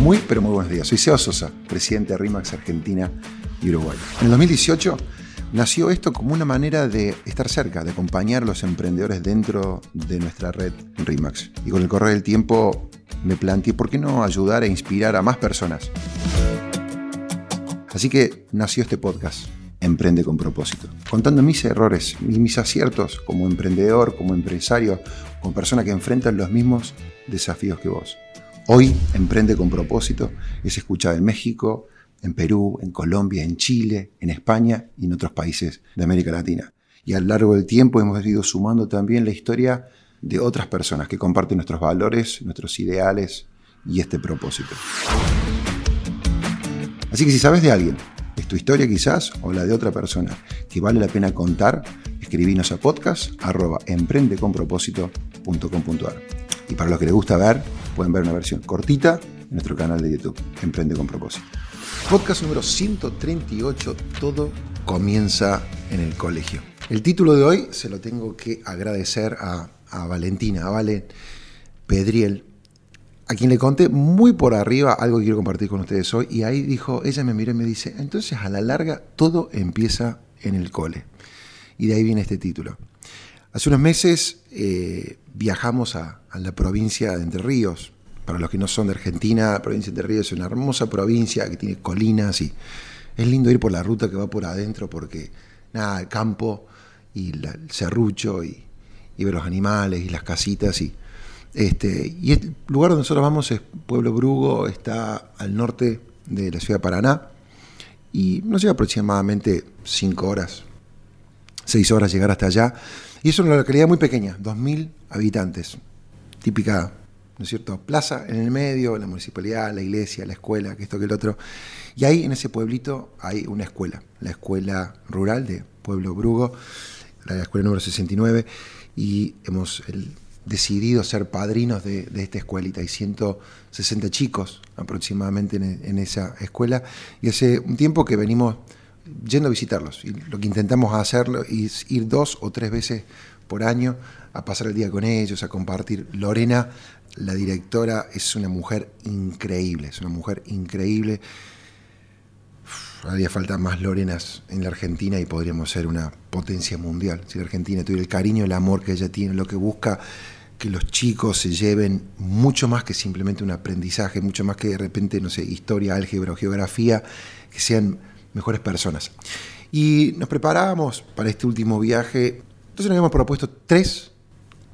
Muy, pero muy buenos días. Soy Seo Sosa, presidente de RIMAX Argentina y Uruguay. En el 2018 nació esto como una manera de estar cerca, de acompañar a los emprendedores dentro de nuestra red RIMAX. Y con el correr del tiempo me planteé por qué no ayudar e inspirar a más personas. Así que nació este podcast, Emprende con propósito, contando mis errores y mis aciertos como emprendedor, como empresario, como persona que enfrenta los mismos desafíos que vos. Hoy, Emprende con propósito es escuchado en México, en Perú, en Colombia, en Chile, en España y en otros países de América Latina. Y a lo largo del tiempo hemos ido sumando también la historia de otras personas que comparten nuestros valores, nuestros ideales y este propósito. Así que si sabes de alguien, es tu historia quizás o la de otra persona que vale la pena contar, escribinos a podcast Y para los que les gusta ver, pueden ver una versión cortita en nuestro canal de YouTube, Emprende con propósito. Podcast número 138, todo comienza en el colegio. El título de hoy se lo tengo que agradecer a, a Valentina, a Valen Pedriel, a quien le conté muy por arriba algo que quiero compartir con ustedes hoy, y ahí dijo, ella me miró y me dice, entonces a la larga todo empieza en el cole. Y de ahí viene este título. Hace unos meses eh, viajamos a, la provincia de Entre Ríos. Para los que no son de Argentina, la provincia de Entre Ríos es una hermosa provincia que tiene colinas y es lindo ir por la ruta que va por adentro porque, nada, el campo y el serrucho y, ver los animales y las casitas y este, y el lugar donde nosotros vamos es Pueblo Brugo, está al norte de la ciudad de Paraná y nos lleva aproximadamente 5 horas, 6 horas llegar hasta allá. Y es una localidad muy pequeña, 2.000 habitantes, típica, ¿no es cierto? Plaza en el medio, la municipalidad, la iglesia, la escuela, que esto, que el otro. Y ahí en ese pueblito hay una escuela, la escuela rural de Pueblo Brugo, la escuela número 69, y hemos... El, decidido ser padrinos de, de, esta escuelita. Hay 160 chicos aproximadamente en, en, esa escuela y hace un tiempo que venimos yendo a visitarlos. Y lo que intentamos hacerlo es ir dos o tres veces por año a pasar el día con ellos, a compartir. Lorena, la directora, es una mujer increíble, es una mujer increíble. haría falta más Lorenas en la Argentina y podríamos ser una potencia mundial. Si la Argentina tuviera el cariño, el amor que ella tiene, lo que busca que los chicos se lleven mucho más que simplemente un aprendizaje, mucho más que de repente, no sé, historia, álgebra o geografía, que sean mejores personas. Y nos preparábamos para este último viaje, entonces nos habíamos propuesto tres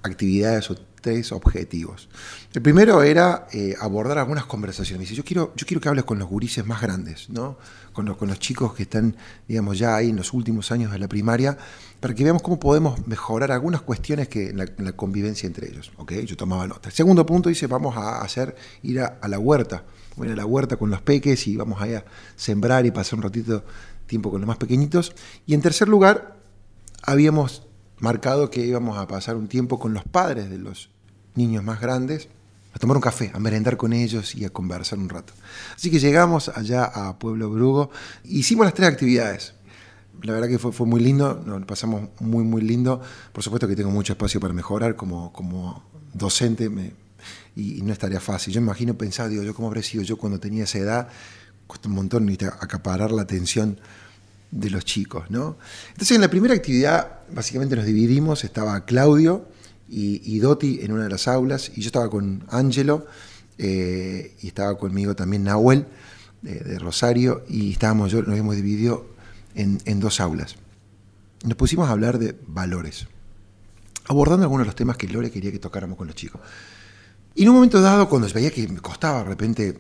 actividades o tres objetivos. El primero era eh, abordar algunas conversaciones. Dice, yo quiero, yo quiero que hables con los gurises más grandes, ¿no? con, los, con los chicos que están, digamos, ya ahí en los últimos años de la primaria, para que veamos cómo podemos mejorar algunas cuestiones que en la, en la convivencia entre ellos. ¿okay? Yo tomaba nota. El segundo punto dice, vamos a hacer, ir a, la huerta. Voy a, la huerta con los peques y vamos a sembrar y pasar un ratito tiempo con los más pequeñitos. Y en tercer lugar, habíamos marcado que íbamos a pasar un tiempo con los padres de los niños más grandes, a tomar un café, a merendar con ellos y a conversar un rato. Así que llegamos allá a Pueblo Brugo, hicimos las tres actividades. La verdad que fue, muy lindo, nos pasamos muy, muy lindo. Por supuesto que tengo mucho espacio para mejorar como, como docente y, no estaría fácil. Yo me imagino pensar, digo, yo cómo habré sido yo cuando tenía esa edad, cuesta un montón acaparar la atención de los chicos, ¿no? Entonces en la primera actividad básicamente nos dividimos, estaba Claudio, y, y, Doti en una de las aulas, y yo estaba con Angelo, eh, y estaba conmigo también Nahuel, de, de, Rosario, y estábamos, yo nos habíamos dividido en, en, dos aulas. Nos pusimos a hablar de valores, abordando algunos de los temas que Lore quería que tocáramos con los chicos. Y en un momento dado, cuando veía que me costaba de repente,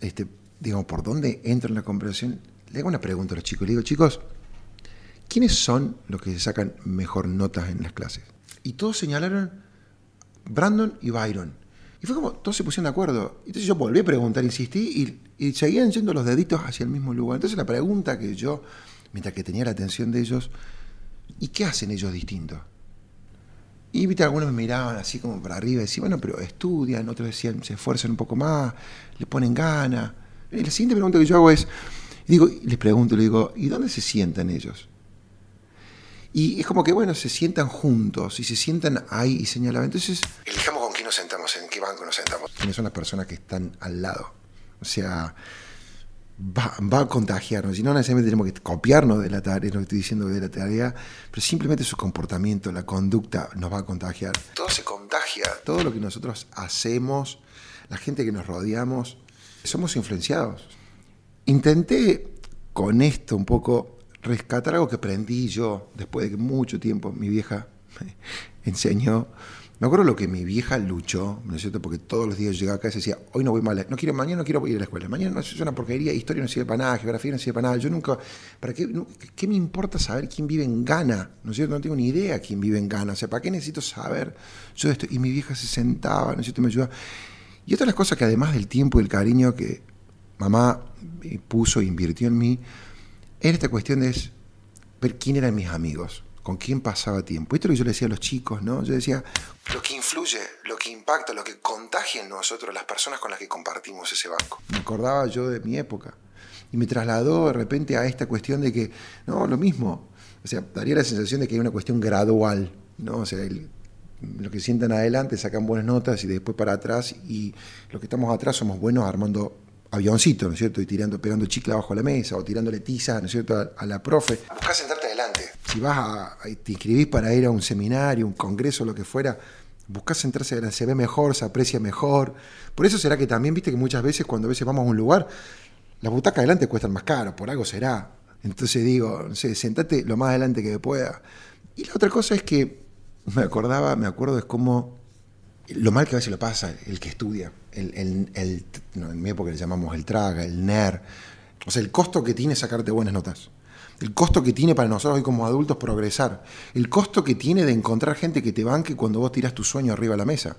este, digamos, por dónde entro en la conversación, le hago una pregunta a los chicos. Le digo, chicos, ¿quiénes son los que se sacan mejor notas en las clases? Y todos señalaron Brandon y Byron. Y fue como, todos se pusieron de acuerdo. Entonces yo volví a preguntar, insistí, y, y, seguían yendo los deditos hacia el mismo lugar. Entonces la pregunta que yo, mientras que tenía la atención de ellos, ¿y qué hacen ellos distintos? Y viste, algunos me miraban así como para arriba y decían, bueno, pero estudian, otros decían, se esfuerzan un poco más, le ponen gana. Y la siguiente pregunta que yo hago es, digo, les pregunto, le digo, ¿y dónde se sientan ellos? Y es como que, bueno, se sientan juntos y se sientan ahí y señalan. Entonces, elijamos con quién nos sentamos, en qué banco nos sentamos. ¿Quiénes son las personas que están al lado O sea, va, a contagiarnos. Y no necesariamente tenemos que copiarnos de la tarea, lo que estoy diciendo de la tarea, pero simplemente su comportamiento, la conducta nos va a contagiar. Todo se contagia, todo lo que nosotros hacemos, la gente que nos rodeamos, somos influenciados. Intenté con esto un poco rescatar algo que aprendí yo después de mucho tiempo mi vieja me enseñó me acuerdo lo que mi vieja luchó, ¿no es cierto? Porque todos los días llegaba acá y decía, hoy no voy mal, no quiero, mañana no quiero ir a la escuela, mañana no es una porquería, historia no sirve para nada, geografía no sirve para nada. Yo nunca, ¿para qué, qué me importa saber quién vive en Ghana? ¿No es cierto? No tengo ni idea quién vive en Ghana. O sea, ¿para qué necesito saber yo esto? Y mi vieja se sentaba, ¿no es cierto? Me ayudaba. Y otra de las cosas que además del tiempo y el cariño que mamá puso e invirtió en mí, era esta cuestión de ver quién eran mis amigos con quién pasaba tiempo. Esto es lo que yo le decía a los chicos, ¿no? Yo decía, lo que influye, lo que impacta, lo que contagia en nosotros, las personas con las que compartimos ese banco. Me acordaba yo de mi época y me trasladó de repente a esta cuestión de que, no, lo mismo, o sea, daría la sensación de que hay una cuestión gradual, ¿no? O sea, los que sientan adelante sacan buenas notas y después para atrás y los que estamos atrás somos buenos armando avioncito, ¿no es cierto? Y tirando, pegando chicle abajo de la mesa o tirándole tiza, ¿no es cierto?, a, la profe. Buscá sentarte adelante. Si vas a, te inscribís para ir a un seminario, un congreso, lo que fuera, buscás sentarse adelante, se ve mejor, se aprecia mejor. Por eso será que también, viste que muchas veces cuando a veces vamos a un lugar, las butacas adelante cuestan más caro, por algo será. Entonces digo, no sé, sentate lo más adelante que pueda. Y la otra cosa es que me acordaba, me acuerdo es cómo lo mal que a veces lo pasa el que estudia, el, en mi época le llamamos el traga, el NER, o sea, el costo que tiene sacarte buenas notas, el costo que tiene para nosotros hoy como adultos progresar, el costo que tiene de encontrar gente que te banque cuando vos tiras tu sueño arriba de la mesa.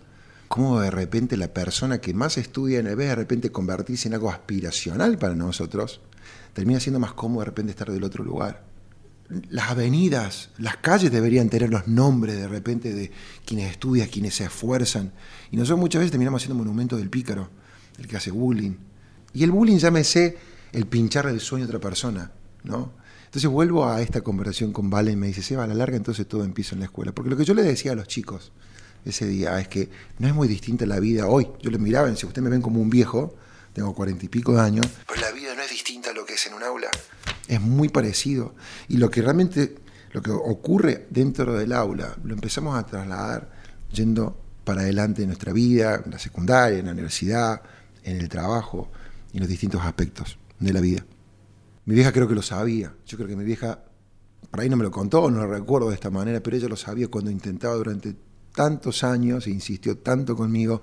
Cómo de repente la persona que más estudia, en vez de repente convertirse en algo aspiracional para nosotros, termina siendo más cómodo de repente estar del otro lugar las avenidas, las calles deberían tener los nombres de repente de quienes estudian, quienes se esfuerzan. Y nosotros muchas veces terminamos haciendo monumentos del pícaro, el que hace bullying. Y el bullying, llámese el pincharle el sueño a otra persona, ¿no? Entonces vuelvo a esta conversación con Vale y me dice, Seba, a la larga entonces todo empieza en la escuela. Porque lo que yo le decía a los chicos ese día es que no es muy distinta la vida hoy. Yo les miraba si ustedes me ven como un viejo, tengo cuarenta y pico de años, pero la vida no es distinta a lo que es en un aula es muy parecido. Y lo que realmente, lo que ocurre dentro del aula, lo empezamos a trasladar yendo para adelante en nuestra vida, en la secundaria, en la universidad, en el trabajo en los distintos aspectos de la vida. Mi vieja creo que lo sabía. Yo creo que mi vieja, por ahí no me lo contó, no lo recuerdo de esta manera, pero ella lo sabía cuando intentaba durante tantos años e insistió tanto conmigo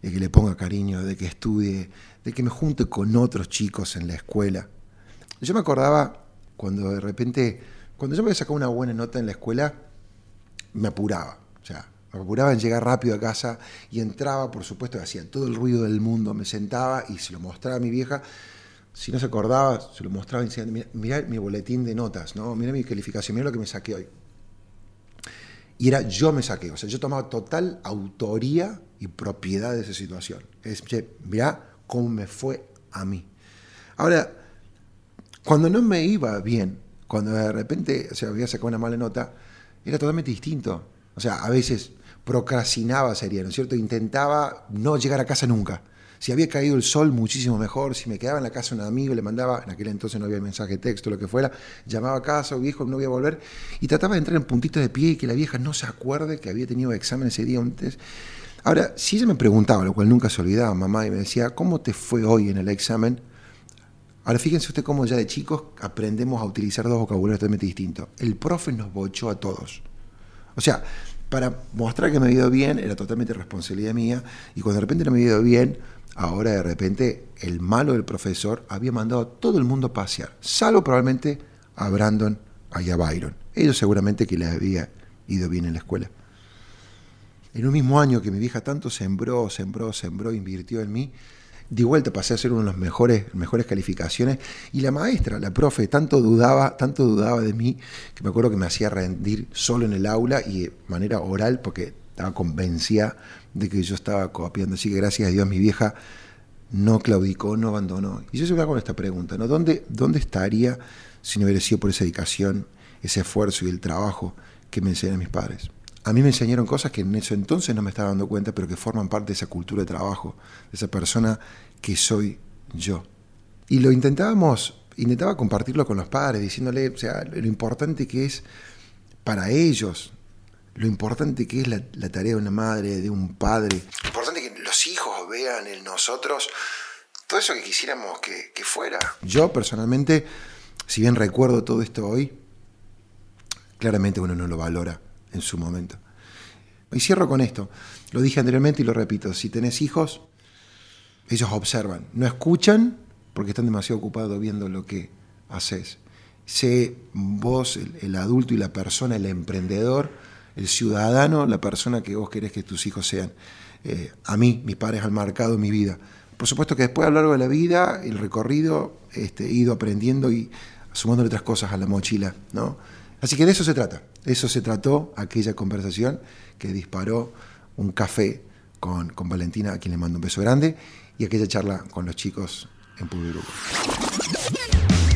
de que le ponga cariño, de que estudie, de que me junte con otros chicos en la escuela. Yo me acordaba cuando de repente, cuando yo me sacaba una buena nota en la escuela, me apuraba. O sea, me apuraba en llegar rápido a casa y entraba, por supuesto, hacía todo el ruido del mundo, me sentaba y se lo mostraba a mi vieja. Si no se acordaba, se lo mostraba y decía, mira, mi boletín de notas, ¿no? mira mi calificación, mira lo que me saqué hoy. Y era yo me saqué, o sea, yo tomaba total autoría y propiedad de esa situación. Es, mira cómo me fue a mí. Ahora, cuando no me iba bien, cuando de repente o sea, había sacado una mala nota, era totalmente distinto. O sea, a veces procrastinaba, sería, ¿no es cierto? Intentaba no llegar a casa nunca. Si había caído el sol, muchísimo mejor. Si me quedaba en la casa un amigo, le mandaba, en aquel entonces no había mensaje texto, lo que fuera, llamaba a casa, viejo, no voy a volver. Y trataba de entrar en puntito de pie y que la vieja no se acuerde que había tenido examen ese día antes. Ahora, si ella me preguntaba, lo cual nunca se olvidaba, mamá, y me decía, ¿cómo te fue hoy en el examen? Ahora fíjense usted cómo ya de chicos aprendemos a utilizar dos vocabularios totalmente distintos. El profe nos bochó a todos. O sea, para mostrar que me había ido bien era totalmente responsabilidad mía y cuando de repente no me había ido bien, ahora de repente el malo del profesor había mandado a todo el mundo a pasear, salvo probablemente a Brandon y a Byron. Ellos seguramente que les había ido bien en la escuela. En un mismo año que mi vieja tanto sembró, sembró, sembró, invirtió en mí, de vuelta pasé a ser uno de los mejores, mejores calificaciones. Y la maestra, la profe, tanto dudaba, tanto dudaba de mí, que me acuerdo que me hacía rendir solo en el aula y de manera oral, porque estaba convencida de que yo estaba copiando. Así que gracias a Dios mi vieja no claudicó, no abandonó. Y yo se hago esta pregunta, ¿no? ¿Dónde, ¿Dónde estaría si no hubiera sido por esa dedicación, ese esfuerzo y el trabajo que me enseñan mis padres? A mí me enseñaron cosas que en ese entonces no me estaba dando cuenta, pero que forman parte de esa cultura de trabajo, de esa persona que soy yo. Y lo intentábamos, intentaba compartirlo con los padres, diciéndole, o sea, lo importante que es para ellos, lo importante que es la, tarea de una madre, de un padre, lo importante que los hijos vean en nosotros todo eso que quisiéramos que, que fuera. Yo personalmente, si bien recuerdo todo esto hoy, claramente uno no lo valora en su momento. Y cierro con esto. Lo dije anteriormente y lo repito. Si tenés hijos, ellos observan. No escuchan porque están demasiado ocupados viendo lo que haces. Sé vos, el, adulto y la persona, el emprendedor, el ciudadano, la persona que vos querés que tus hijos sean. Eh, a mí, mis padres han marcado mi vida. Por supuesto que después a lo largo de la vida, el recorrido, este, he ido aprendiendo y sumando otras cosas a la mochila. ¿no? Así que de eso se trata. Eso se trató aquella conversación que disparó un café con, con Valentina, a quien le mando un beso grande, y aquella charla con los chicos en público.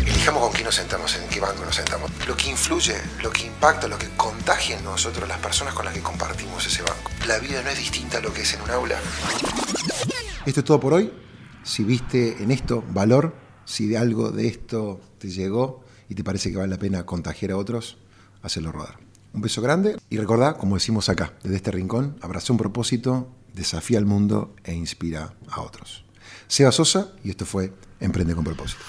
Elijamos con quién nos sentamos, en qué banco nos sentamos. Lo que influye, lo que impacta, lo que contagia en nosotros las personas con las que compartimos ese banco. La vida no es distinta a lo que es en un aula. Esto es todo por hoy. Si viste en esto valor, si de algo de esto te llegó y te parece que vale la pena contagiar a otros, hacerlo rodar. Un beso grande y recordá, como decimos acá, desde este rincón, abraza un propósito, desafía al mundo e inspira a otros. Seba Sosa y esto fue Emprende con propósito.